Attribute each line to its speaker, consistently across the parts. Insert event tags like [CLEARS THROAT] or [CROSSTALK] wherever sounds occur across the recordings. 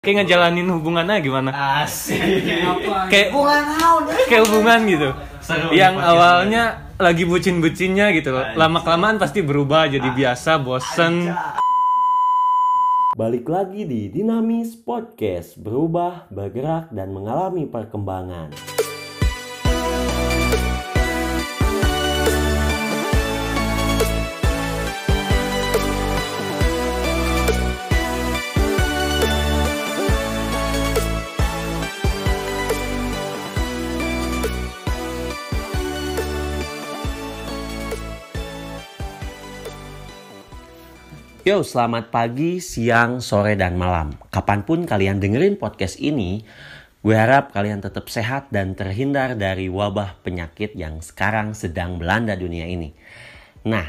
Speaker 1: kayak ngejalanin hubungannya gimana?
Speaker 2: Asik.
Speaker 1: kayak
Speaker 2: Hubungan
Speaker 1: kayak hubungan gitu.
Speaker 2: Seru
Speaker 1: yang awalnya lagi bucin-bucinnya gitu loh. Lama kelamaan pasti berubah jadi biasa bosen.
Speaker 3: Balik lagi di Dinamis Podcast, berubah, bergerak, dan mengalami perkembangan. Yo, selamat pagi, siang, sore, dan malam. Kapan pun kalian dengerin podcast ini, gue harap kalian tetap sehat dan terhindar dari wabah penyakit yang sekarang sedang melanda dunia ini. Nah,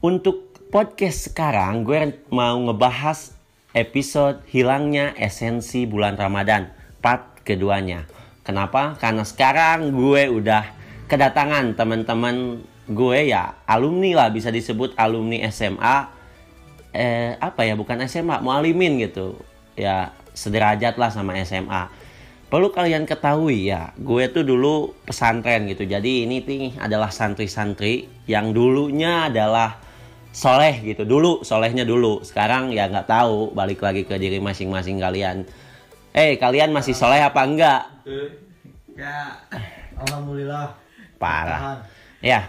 Speaker 3: untuk podcast sekarang, gue mau ngebahas episode hilangnya esensi bulan Ramadan, part keduanya. Kenapa? Karena sekarang gue udah kedatangan teman-teman gue ya, alumni lah bisa disebut alumni SMA eh apa ya bukan SMA mualimin gitu. Ya sederajat lah sama SMA perlu kalian ketahui ya gue tuh dulu pesantren gitu. Jadi ini nih adalah santri-santri yang dulunya adalah soleh gitu. Dulu solehnya dulu. Sekarang ya nggak tahu balik lagi ke diri masing-masing kalian. Eh kalian masih soleh apa enggak?
Speaker 2: Ya. Alhamdulillah.
Speaker 3: Parah. Ya,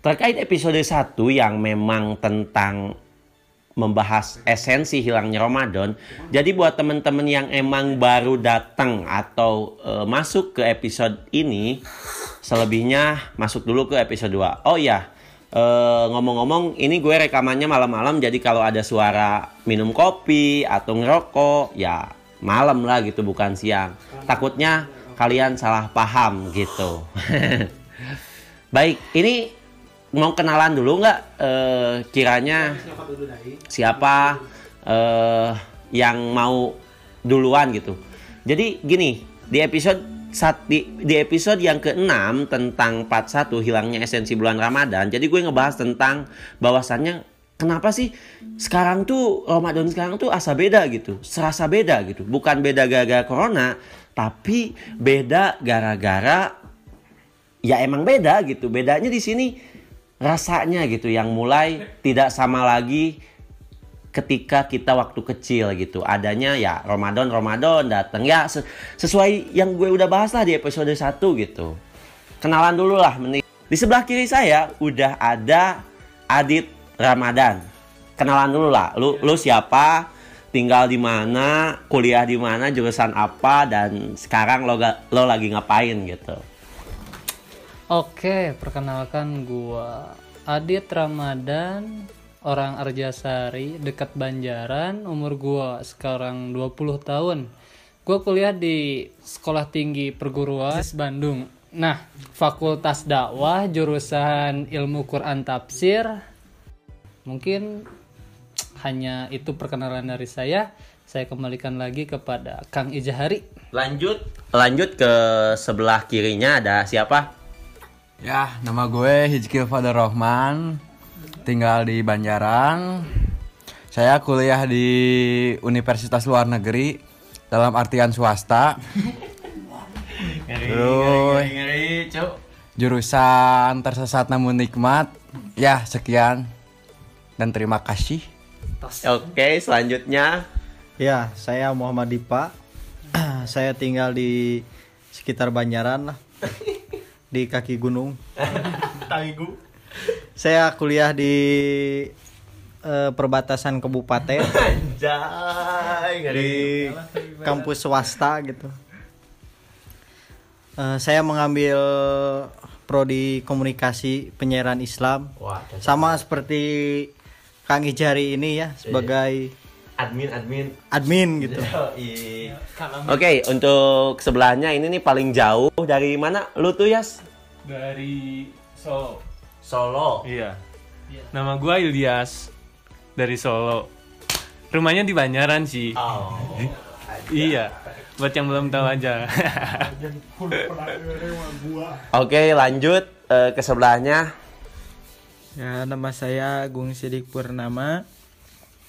Speaker 3: terkait episode 1 yang memang tentang membahas esensi hilangnya Ramadan. Jadi buat teman-teman yang emang baru datang atau eh, masuk ke episode ini, selebihnya masuk dulu ke episode 2. Oh ya, eh, ngomong-ngomong ini gue rekamannya malam-malam jadi kalau ada suara minum kopi atau ngerokok ya malam lah gitu bukan siang. Takutnya kalian salah paham gitu. [LAUGHS] Baik, ini mau kenalan dulu nggak eh, kiranya siapa eh, yang mau duluan gitu. Jadi gini, di episode saat di, di episode yang ke-6 tentang 41 hilangnya esensi bulan Ramadan. Jadi gue ngebahas tentang bahwasannya kenapa sih sekarang tuh Ramadan sekarang tuh asa beda gitu, serasa beda gitu. Bukan beda gara-gara corona, tapi beda gara-gara ya emang beda gitu. Bedanya di sini rasanya gitu yang mulai tidak sama lagi ketika kita waktu kecil gitu. Adanya ya Ramadan Ramadan datang ya se- sesuai yang gue udah bahas lah di episode 1 gitu. Kenalan dulu lah. Di sebelah kiri saya udah ada Adit Ramadan. Kenalan dulu lah. Lu lu siapa? Tinggal di mana? Kuliah di mana? Jurusan apa? Dan sekarang lo lo lagi ngapain gitu.
Speaker 4: Oke, perkenalkan gua Adit Ramadan, orang Arjasari, dekat Banjaran, umur gua sekarang 20 tahun. Gua kuliah di Sekolah Tinggi Perguruan Bandung. Nah, Fakultas Dakwah, jurusan Ilmu Quran Tafsir. Mungkin hanya itu perkenalan dari saya. Saya kembalikan lagi kepada Kang Ijahari.
Speaker 3: Lanjut lanjut ke sebelah kirinya ada siapa?
Speaker 5: Ya, nama gue Hijkil Fadar Rohman, tinggal di Banjaran. Saya kuliah di Universitas Luar Negeri dalam artian swasta. Terus
Speaker 2: Ngeri, Cuk.
Speaker 5: jurusan tersesat namun nikmat. Ya, sekian dan terima kasih.
Speaker 3: Oke, selanjutnya
Speaker 6: Ya, saya Muhammad Dipa. [CLEARS THROAT] saya tinggal di sekitar Banjaran lah. [LAUGHS] di kaki gunung. [LAUGHS]
Speaker 2: Taigu.
Speaker 6: Saya kuliah di eh, perbatasan kabupaten [LAUGHS]
Speaker 3: Anjay,
Speaker 6: di kampus swasta gitu. Eh, saya mengambil prodi komunikasi penyiaran Islam.
Speaker 3: Wah,
Speaker 6: Sama seperti Kang Ijari ini ya sebagai
Speaker 3: admin admin.
Speaker 6: admin gitu. [LAUGHS]
Speaker 3: Oke, untuk sebelahnya ini nih paling jauh dari mana? Lu tuh Yas?
Speaker 1: Dari Solo
Speaker 3: Solo.
Speaker 1: iya nama gua Ilyas dari Solo rumahnya di Banjaran sih
Speaker 3: Oh.
Speaker 1: iya buat yang belum tahu aja
Speaker 3: Oke, lanjut eh, ke sebelahnya.
Speaker 7: Ya, nama saya Agung Sidik Purnama.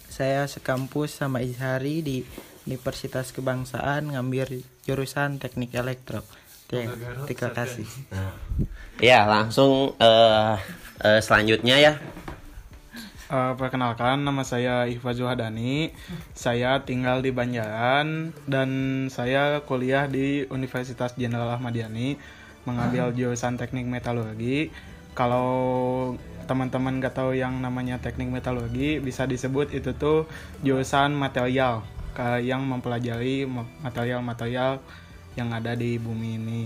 Speaker 7: Saya sekampus sama Izhari di Universitas Kebangsaan ngambil jurusan Teknik Elektro. Terima terima kasih.
Speaker 3: Ya, langsung eh eh, selanjutnya ya.
Speaker 8: Eh, perkenalkan nama saya Ihfa Zuhadani. Saya tinggal di Banjaran dan saya kuliah di Universitas Jenderal Ahmad Yani mengambil jurusan Teknik Metalurgi. Kalau teman-teman nggak tahu yang namanya Teknik Metalurgi bisa disebut itu tuh jurusan material yang mempelajari ma- material-material yang ada di bumi ini.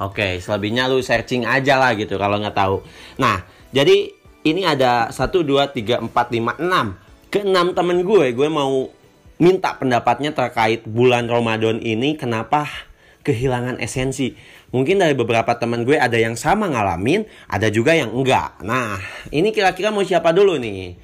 Speaker 3: Oke, selebihnya lu searching aja lah gitu kalau nggak tahu. Nah, jadi ini ada 1, 2, 3, 4, 5, 6. Keenam temen gue, gue mau minta pendapatnya terkait bulan Ramadan ini kenapa kehilangan esensi. Mungkin dari beberapa teman gue ada yang sama ngalamin, ada juga yang enggak. Nah, ini kira-kira mau siapa dulu nih?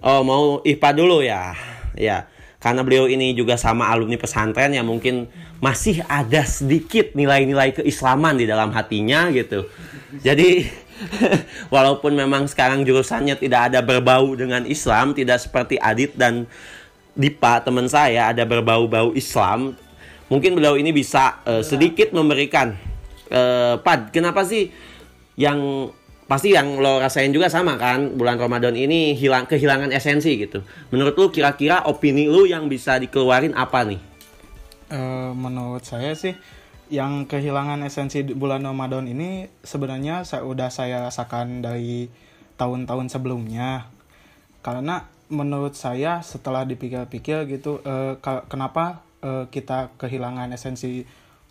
Speaker 3: Oh, mau Ipa dulu ya. Ya, karena beliau ini juga sama alumni pesantren ya mungkin masih ada sedikit nilai-nilai keislaman di dalam hatinya gitu. Jadi [LAUGHS] walaupun memang sekarang jurusannya tidak ada berbau dengan Islam, tidak seperti Adit dan Dipa teman saya ada berbau-bau Islam, mungkin beliau ini bisa eh, sedikit memberikan eh, Pad, kenapa sih yang pasti yang lo rasain juga sama kan bulan Ramadan ini hilang kehilangan esensi gitu. Menurut lu kira-kira opini lu yang bisa dikeluarin apa nih?
Speaker 8: Eh, menurut saya sih yang kehilangan esensi bulan Ramadan ini sebenarnya saya udah saya rasakan dari tahun-tahun sebelumnya karena menurut saya setelah dipikir-pikir gitu ka- kenapa eh, kita kehilangan esensi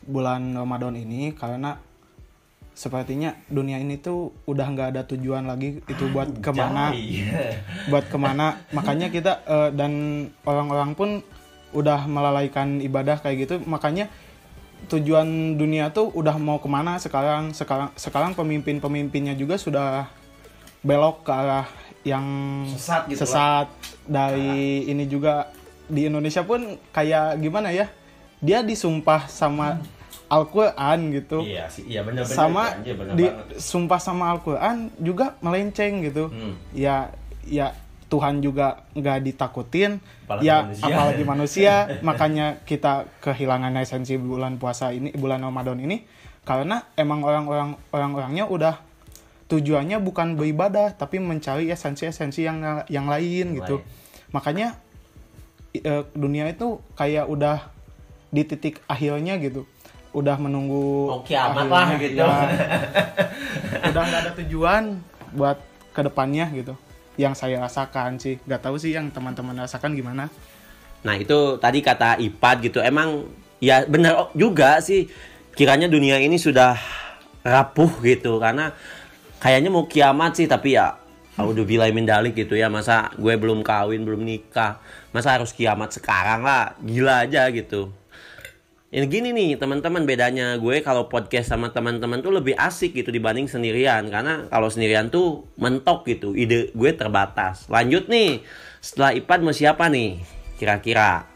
Speaker 8: bulan Ramadan ini karena sepertinya dunia ini tuh udah nggak ada tujuan lagi itu buat ke mana. [LAUGHS] buat ke mana. Makanya kita eh, dan orang-orang pun udah melalaikan ibadah kayak gitu. Makanya tujuan dunia tuh udah mau ke mana sekarang. Sekarang sekarang pemimpin pemimpinnya juga sudah belok ke arah yang
Speaker 3: Sesat gitu
Speaker 8: sesat. Dari ini juga di Indonesia pun kayak gimana ya? Dia disumpah sama Al-Quran gitu.
Speaker 3: Iya sih, iya benar
Speaker 8: sama di sumpah sama Al-Quran juga melenceng gitu.
Speaker 3: Hmm.
Speaker 8: ya ya Tuhan juga nggak ditakutin.
Speaker 3: Apalagi
Speaker 8: ya
Speaker 3: manusia.
Speaker 8: apalagi [LAUGHS] manusia. Makanya kita kehilangan esensi bulan puasa ini bulan Ramadan ini. Karena emang orang-orang orang-orangnya udah tujuannya bukan beribadah tapi mencari esensi-esensi yang yang lain gitu. makanya i- eh, dunia itu kayak udah di titik akhirnya gitu udah menunggu
Speaker 3: Oh, kiamat lah gitu.
Speaker 8: ya. udah nggak ada tujuan buat ke depannya gitu. Yang saya rasakan sih. Nggak tahu sih yang teman-teman rasakan gimana.
Speaker 3: Nah itu tadi kata Ipad gitu. Emang ya bener juga sih. Kiranya dunia ini sudah rapuh gitu. Karena kayaknya mau kiamat sih tapi ya udah bilai mendalik gitu ya. Masa gue belum kawin belum nikah masa harus kiamat sekarang lah? Gila aja gitu ini gini nih teman-teman bedanya gue kalau podcast sama teman-teman tuh lebih asik gitu dibanding sendirian. Karena kalau sendirian tuh mentok gitu ide gue terbatas. Lanjut nih setelah Ipad mau siapa nih kira-kira?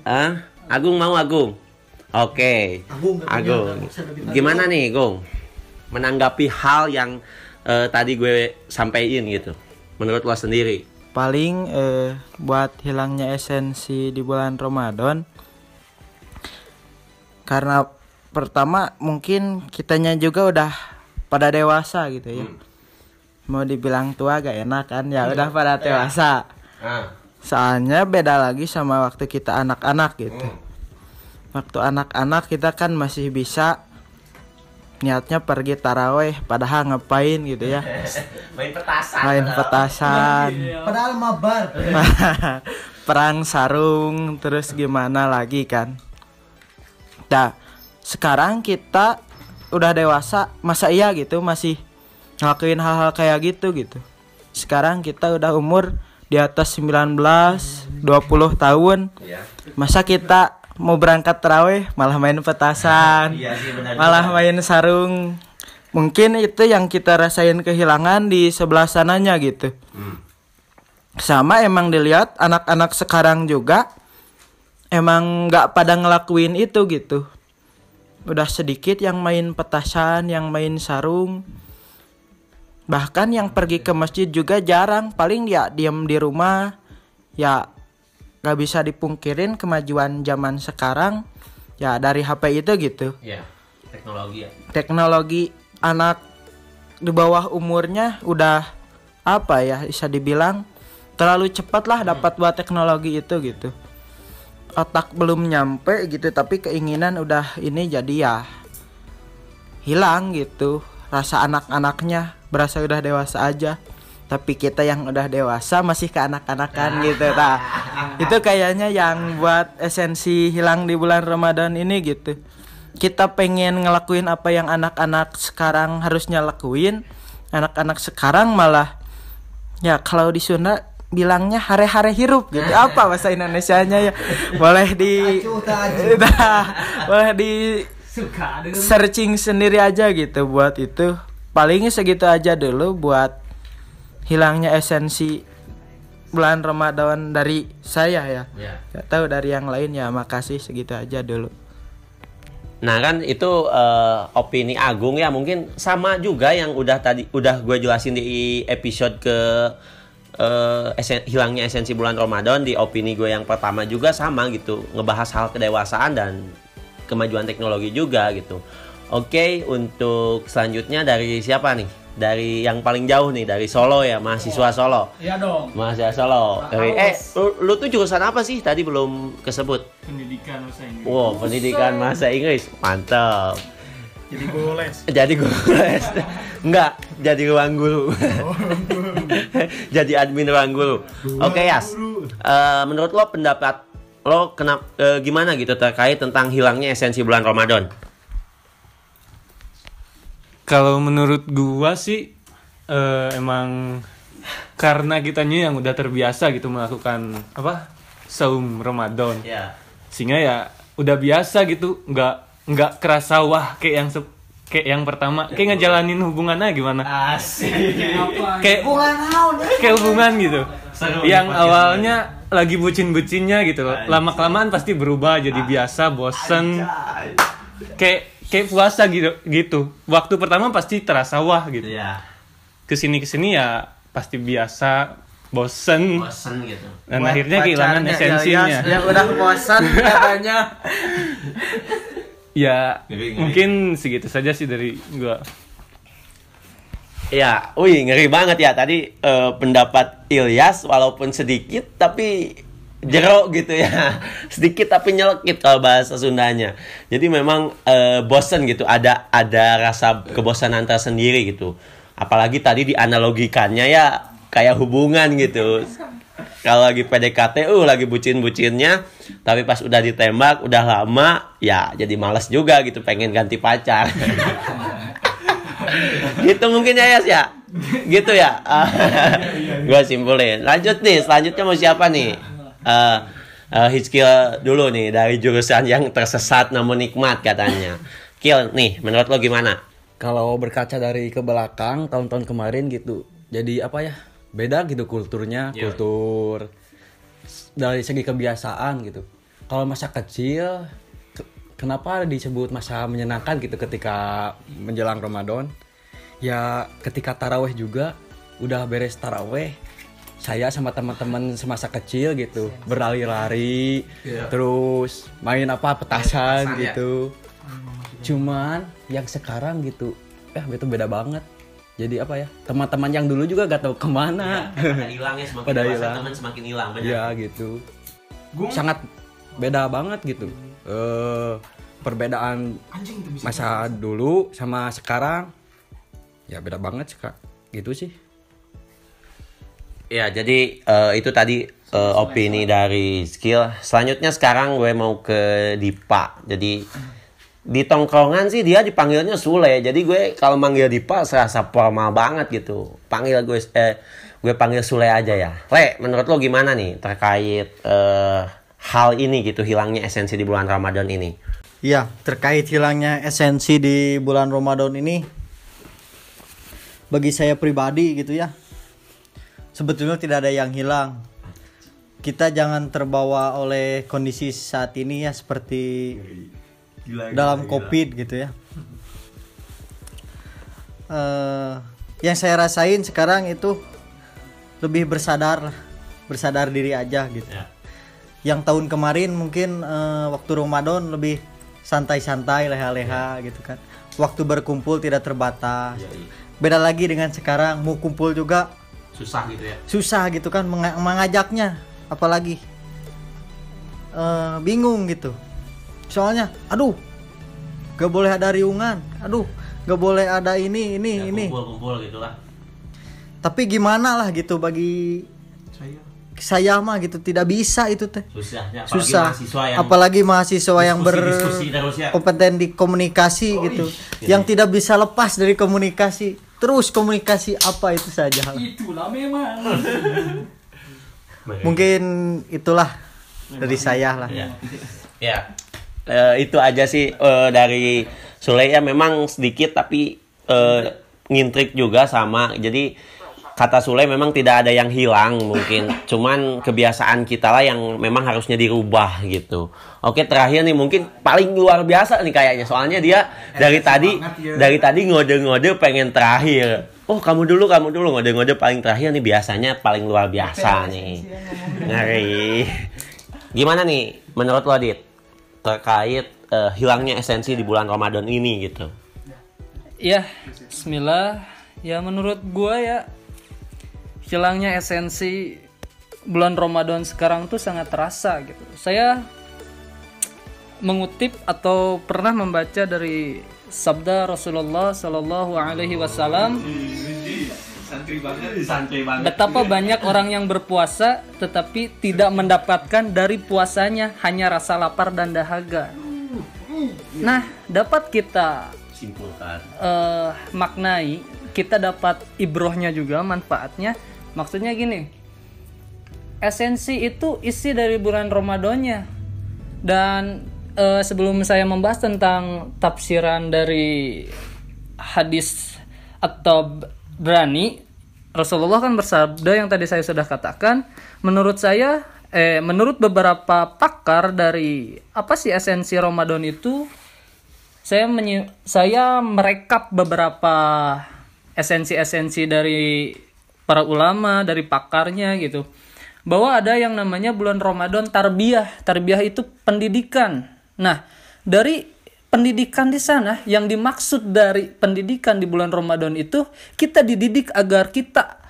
Speaker 3: Ah Agung mau Agung? Oke.
Speaker 2: Agung, katanya,
Speaker 3: Agung.
Speaker 2: Lebih
Speaker 3: gimana nih Gung menanggapi hal yang eh, tadi gue sampaikan gitu menurut lo sendiri.
Speaker 7: Paling eh, buat hilangnya esensi di bulan Ramadan karena pertama mungkin kitanya juga udah pada dewasa gitu ya. Mau dibilang tua gak enak kan ya udah pada dewasa.
Speaker 3: ah
Speaker 7: Soalnya beda lagi sama waktu kita anak-anak gitu. Waktu anak-anak kita kan masih bisa niatnya pergi taraweh padahal ngapain gitu ya. [LAUGHS]
Speaker 3: main petasan
Speaker 7: Main petasan.
Speaker 2: Padahal mabar. [LAUGHS]
Speaker 7: Perang sarung terus gimana lagi kan. Nah, sekarang kita udah dewasa, masa iya gitu masih ngelakuin hal-hal kayak gitu gitu. Sekarang kita udah umur di atas 19, 20 tahun. Masa kita mau berangkat terawih malah main petasan.
Speaker 3: Iya
Speaker 7: malah main sarung. Mungkin itu yang kita rasain kehilangan di sebelah sananya gitu. Sama emang dilihat anak-anak sekarang juga emang nggak pada ngelakuin itu gitu. Udah sedikit yang main petasan, yang main sarung. Bahkan yang pergi ke masjid juga jarang, paling ya diam di rumah. Ya gak bisa dipungkirin kemajuan zaman sekarang ya dari HP itu gitu
Speaker 3: ya teknologi ya
Speaker 7: teknologi anak di bawah umurnya udah apa ya bisa dibilang terlalu cepat lah dapat buat teknologi itu gitu otak belum nyampe gitu tapi keinginan udah ini jadi ya hilang gitu. Rasa anak-anaknya berasa udah dewasa aja tapi kita yang udah dewasa masih ke anak-anakan [LAUGHS] gitu nah itu kayaknya yang buat esensi hilang di bulan Ramadan ini gitu. Kita pengen ngelakuin apa yang anak-anak sekarang harusnya lakuin anak-anak sekarang malah ya kalau di Sunda bilangnya hare-hare hirup gitu. Apa bahasa Indonesianya ya? Boleh di Nah, [LAUGHS] boleh di searching sendiri aja gitu buat itu. Palingnya segitu aja dulu buat hilangnya esensi bulan Ramadan dari saya ya.
Speaker 3: Ya.
Speaker 7: Gak tahu dari yang lain ya makasih segitu aja dulu.
Speaker 3: Nah kan itu eh, opini Agung ya mungkin sama juga yang udah tadi udah gue jelasin di episode ke eh, esen- hilangnya esensi bulan Ramadan di opini gue yang pertama juga sama gitu ngebahas hal kedewasaan dan kemajuan teknologi juga gitu. Oke untuk selanjutnya dari siapa nih? Dari yang paling jauh nih dari Solo ya mahasiswa Solo.
Speaker 2: Iya dong.
Speaker 3: Mahasiswa Solo. Dari, eh lu, lu tuh jurusan apa sih? Tadi belum kesebut.
Speaker 1: pendidikan bahasa Inggris
Speaker 3: Wow pendidikan bahasa Inggris mantap.
Speaker 2: Jadi guru les. [LAUGHS]
Speaker 3: jadi guru les enggak [LAUGHS] jadi ruang guru [LAUGHS] jadi admin ruang guru oke Yas. Eh, menurut lo pendapat lo kenapa gimana gitu terkait tentang hilangnya esensi bulan Ramadan?
Speaker 1: Kalau menurut gua sih eh, emang karena kitanya yang udah terbiasa gitu melakukan apa saum Ramadan.
Speaker 3: Ya.
Speaker 1: Sehingga ya udah biasa gitu nggak nggak kerasa wah kayak yang kayak yang pertama kayak ngejalanin hubungannya gimana?
Speaker 2: Asik.
Speaker 1: kayak kayak hubungan gitu. Yang awalnya lagi bucin-bucinnya gitu loh. Lama kelamaan pasti berubah jadi biasa bosen. Kayak kayak puasa gitu gitu. Waktu pertama pasti terasa wah gitu.
Speaker 3: Ya
Speaker 1: ke sini ke sini ya pasti biasa bosen.
Speaker 3: Bosen gitu.
Speaker 1: Dan
Speaker 7: Buat
Speaker 1: akhirnya kehilangan esensinya.
Speaker 7: Yang udah bosan katanya [LAUGHS]
Speaker 1: ya
Speaker 3: Ngeri, ngeri.
Speaker 1: mungkin segitu saja sih dari gua.
Speaker 3: Ya, wih ngeri banget ya. Tadi eh, pendapat Ilyas walaupun sedikit tapi jero gitu ya. [LAUGHS] Sedikit tapi nyelekit kalau bahasa Sundanya. Jadi memang eh, bosen gitu. Ada ada rasa kebosanan tersendiri gitu. Apalagi tadi dianalogikannya ya kayak hubungan gitu. Kalau lagi PDKT uh lagi bucin-bucinnya tapi pas udah ditembak udah lama ya jadi males juga gitu pengen ganti pacar. [LAUGHS] Gitu mungkin ya Yas ya? Gitu ya? [LAUGHS] Gue simpulin. Lanjut nih selanjutnya mau siapa nih? Eh eh, Hizkil dulu nih dari jurusan yang tersesat namun nikmat katanya. Kil nih menurut lo gimana?
Speaker 5: Kalau berkaca dari ke belakang tahun-tahun kemarin gitu, jadi apa ya? Beda gitu kulturnya, kultur dari segi kebiasaan gitu. Kalau masa kecil, ke- kenapa disebut masa menyenangkan gitu ketika menjelang Ramadan? Ya ketika taraweh juga udah beres taraweh, saya sama teman-teman semasa kecil gitu berlari-lari, terus main apa petasan gitu. Cuman yang sekarang gitu eh itu beda banget jadi apa ya teman-teman yang dulu juga gak tahu ke mana.
Speaker 3: Pada hilangnya [LAUGHS] semakin
Speaker 5: Pada hilang.
Speaker 3: teman semakin hilang benar.
Speaker 5: Ya gitu. Sangat beda banget gitu. Eh perbedaan masa dulu sama sekarang ya beda banget sih kak. Gitu sih.
Speaker 3: Ya, jadi eh, itu tadi eh, opini dari skill. Selanjutnya sekarang gue mau ke Dipa. Jadi di tongkrongan sih dia dipanggilnya Sule. Jadi gue kalau manggil Dipa serasa formal banget gitu. Panggil gue eh gue panggil Sule aja ya. Le, menurut lo gimana nih terkait eh, hal ini gitu hilangnya esensi di bulan Ramadan ini?
Speaker 6: Iya, terkait hilangnya esensi di bulan Ramadan ini bagi saya pribadi gitu ya. Sebetulnya tidak ada yang hilang. Kita jangan terbawa oleh kondisi saat ini ya seperti dalam Covid gitu ya. Eh, yang saya rasain sekarang itu lebih bersadar lah, bersadar diri aja gitu. yang tahun kemarin mungkin eh, waktu Ramadan lebih santai-santai leha-leha gitu kan. Waktu berkumpul tidak terbatas. Beda lagi dengan sekarang mau kumpul juga
Speaker 3: Susah gitu ya.
Speaker 6: susah gitu kan menga- mengajaknya. Apalagi eh, bingung gitu soalnya aduh gak boleh ada riungan aduh gak boleh ada ini ini ini
Speaker 3: Kumpul-kumpul gitu lah.
Speaker 6: tapi gimana lah gitu bagi saya mah gitu tidak bisa itu teh
Speaker 3: Susahnya apalagi
Speaker 6: susah
Speaker 3: mahasiswa yang
Speaker 6: apalagi mahasiswa yang
Speaker 3: terus ya.
Speaker 6: berkompeten di komunikasi gitu yang tidak bisa lepas dari komunikasi terus komunikasi apa itu saja
Speaker 4: Itulah memang.
Speaker 6: mungkin itulah dari saya lah
Speaker 3: Ya. Ya. Eh, itu aja sih eh, dari Sule ya memang sedikit tapi eh, ngintrik juga sama. Jadi kata Sule memang tidak ada yang hilang mungkin. Cuman kebiasaan kita lah yang memang harusnya dirubah gitu. Oke, terakhir nih mungkin paling luar biasa nih kayaknya. Soalnya dia dari tadi dari tadi ngode-ngode pengen terakhir. Oh, kamu dulu, kamu dulu ngode-ngode paling terakhir nih biasanya paling luar biasa nih. Ngeri. Gimana nih menurut lo Dit terkait eh, hilangnya esensi di bulan Ramadan ini gitu?
Speaker 4: Ya, bismillah. Ya menurut gua ya hilangnya esensi bulan Ramadan sekarang tuh sangat terasa gitu. Saya mengutip atau pernah membaca dari sabda Rasulullah Shallallahu alaihi wasallam Betapa banyak orang yang berpuasa tetapi tidak mendapatkan dari puasanya hanya rasa lapar dan dahaga. Nah, dapat kita
Speaker 3: Simpulkan.
Speaker 4: eh, maknai, kita dapat ibrohnya juga manfaatnya. Maksudnya gini, esensi itu isi dari bulan Ramadannya. Dan eh, sebelum saya membahas tentang tafsiran dari hadis atau berani, Rasulullah kan bersabda yang tadi saya sudah katakan, menurut saya eh menurut beberapa pakar dari apa sih esensi Ramadan itu saya menyi- saya merekap beberapa esensi-esensi dari para ulama, dari pakarnya gitu. Bahwa ada yang namanya bulan Ramadan tarbiyah. Tarbiyah itu pendidikan. Nah, dari pendidikan di sana yang dimaksud dari pendidikan di bulan Ramadan itu kita dididik agar kita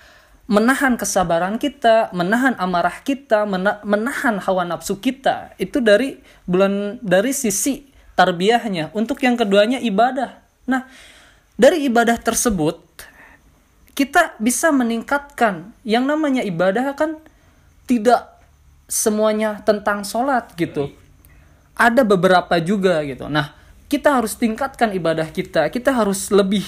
Speaker 4: menahan kesabaran kita, menahan amarah kita, mena- menahan hawa nafsu kita. Itu dari bulan dari sisi tarbiyahnya. Untuk yang keduanya ibadah. Nah, dari ibadah tersebut kita bisa meningkatkan yang namanya ibadah kan tidak semuanya tentang sholat gitu. Ada beberapa juga gitu. Nah, kita harus tingkatkan ibadah kita. Kita harus lebih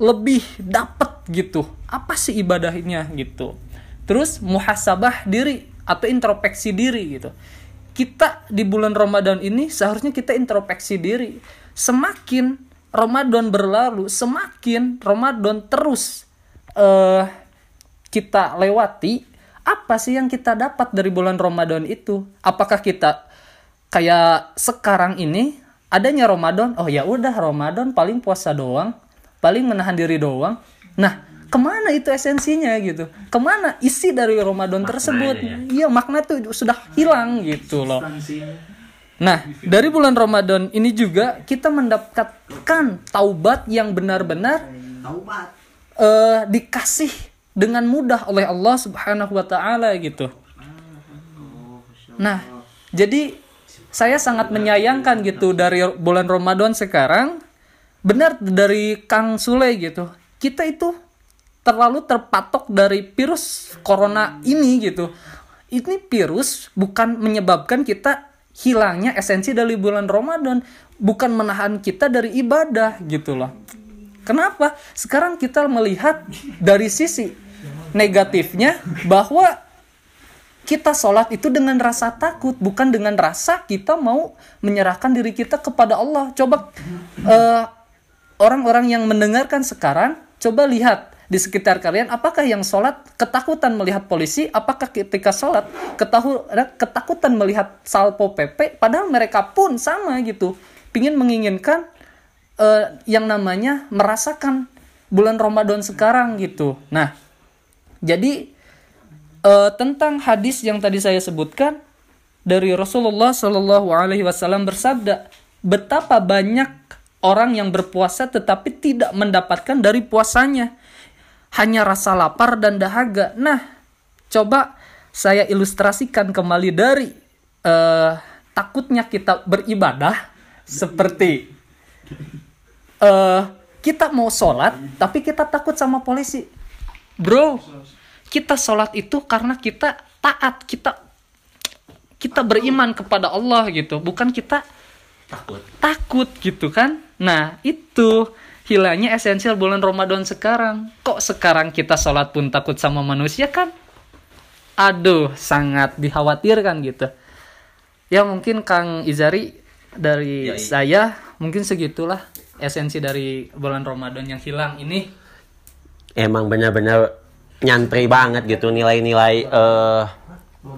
Speaker 4: lebih dapat gitu. Apa sih ibadahnya gitu. Terus muhasabah diri atau introspeksi diri gitu. Kita di bulan Ramadan ini seharusnya kita introspeksi diri. Semakin Ramadan berlalu, semakin Ramadan terus eh kita lewati, apa sih yang kita dapat dari bulan Ramadan itu? Apakah kita kayak sekarang ini adanya Ramadan, oh ya udah Ramadan paling puasa doang, paling menahan diri doang. Nah, ke mana itu esensinya gitu? Ke mana isi dari Ramadan tersebut? Iya makna tuh sudah hilang gitu loh. Nah, dari bulan Ramadan ini juga kita mendapatkan taubat yang benar-benar eh, dikasih dengan mudah oleh Allah Subhanahu wa taala gitu. Nah, jadi saya sangat menyayangkan gitu dari bulan Ramadan sekarang benar dari Kang Sule gitu. Kita itu terlalu terpatok dari virus corona ini gitu. Ini virus bukan menyebabkan kita hilangnya esensi dari bulan Ramadan, bukan menahan kita dari ibadah gitu loh. Kenapa? Sekarang kita melihat dari sisi negatifnya bahwa kita sholat itu dengan rasa takut, bukan dengan rasa kita mau menyerahkan diri kita kepada Allah. Coba eh, orang-orang yang mendengarkan sekarang, coba lihat di sekitar kalian, apakah yang sholat ketakutan melihat polisi, apakah ketika sholat ketahu, ketakutan melihat salpo PP, padahal mereka pun sama gitu, pingin menginginkan eh, yang namanya merasakan bulan Ramadan sekarang gitu. Nah, jadi eh, tentang hadis yang tadi saya sebutkan, dari Rasulullah Shallallahu Alaihi Wasallam bersabda, betapa banyak orang yang berpuasa tetapi tidak mendapatkan dari puasanya, hanya rasa lapar dan dahaga. Nah, coba saya ilustrasikan kembali dari eh, takutnya kita beribadah seperti eh kita mau sholat tapi kita takut sama polisi bro kita sholat itu karena kita taat kita kita beriman kepada Allah gitu. Bukan kita takut. takut gitu kan? Nah itu hilangnya esensial bulan Ramadan sekarang. Kok sekarang kita sholat pun takut sama manusia kan? Aduh sangat dikhawatirkan gitu. Ya mungkin Kang Izari dari saya mungkin segitulah esensi dari bulan Ramadan yang hilang ini.
Speaker 3: Emang benar-benar nyantri banget gitu nilai-nilai eh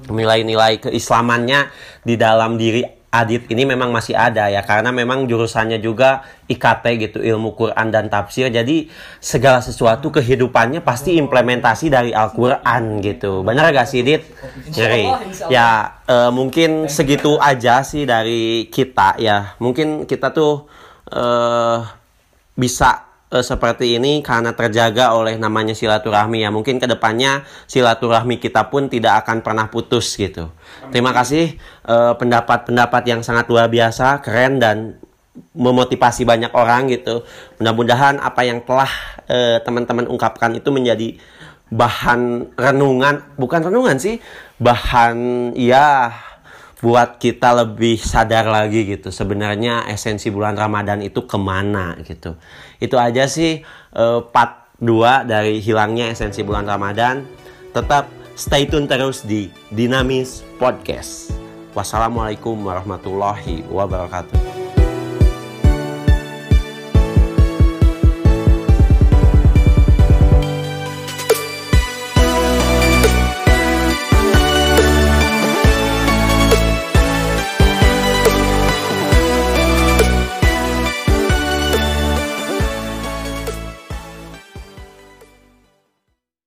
Speaker 3: nilai-nilai keislamannya di dalam diri Adit ini memang masih ada ya karena memang jurusannya juga IKT gitu ilmu Quran dan tafsir. Jadi segala sesuatu kehidupannya pasti implementasi dari Al-Quran gitu. Benar gak sih Dit? Nyeri ya eh, mungkin segitu aja sih dari kita ya. Mungkin kita tuh eh bisa seperti ini karena terjaga oleh namanya silaturahmi ya. Mungkin ke depannya silaturahmi kita pun tidak akan pernah putus gitu. Terima kasih eh, pendapat-pendapat yang sangat luar biasa keren dan memotivasi banyak orang gitu. Mudah-mudahan apa yang telah eh, teman-teman ungkapkan itu menjadi bahan renungan. Bukan renungan sih bahan ya buat kita lebih sadar lagi gitu. Sebenarnya esensi bulan Ramadan itu ke mana gitu. Itu aja sih eh, part 2 dari hilangnya esensi bulan Ramadan. Tetap stay tune terus di Dinamis Podcast. Wassalamualaikum warahmatullahi wabarakatuh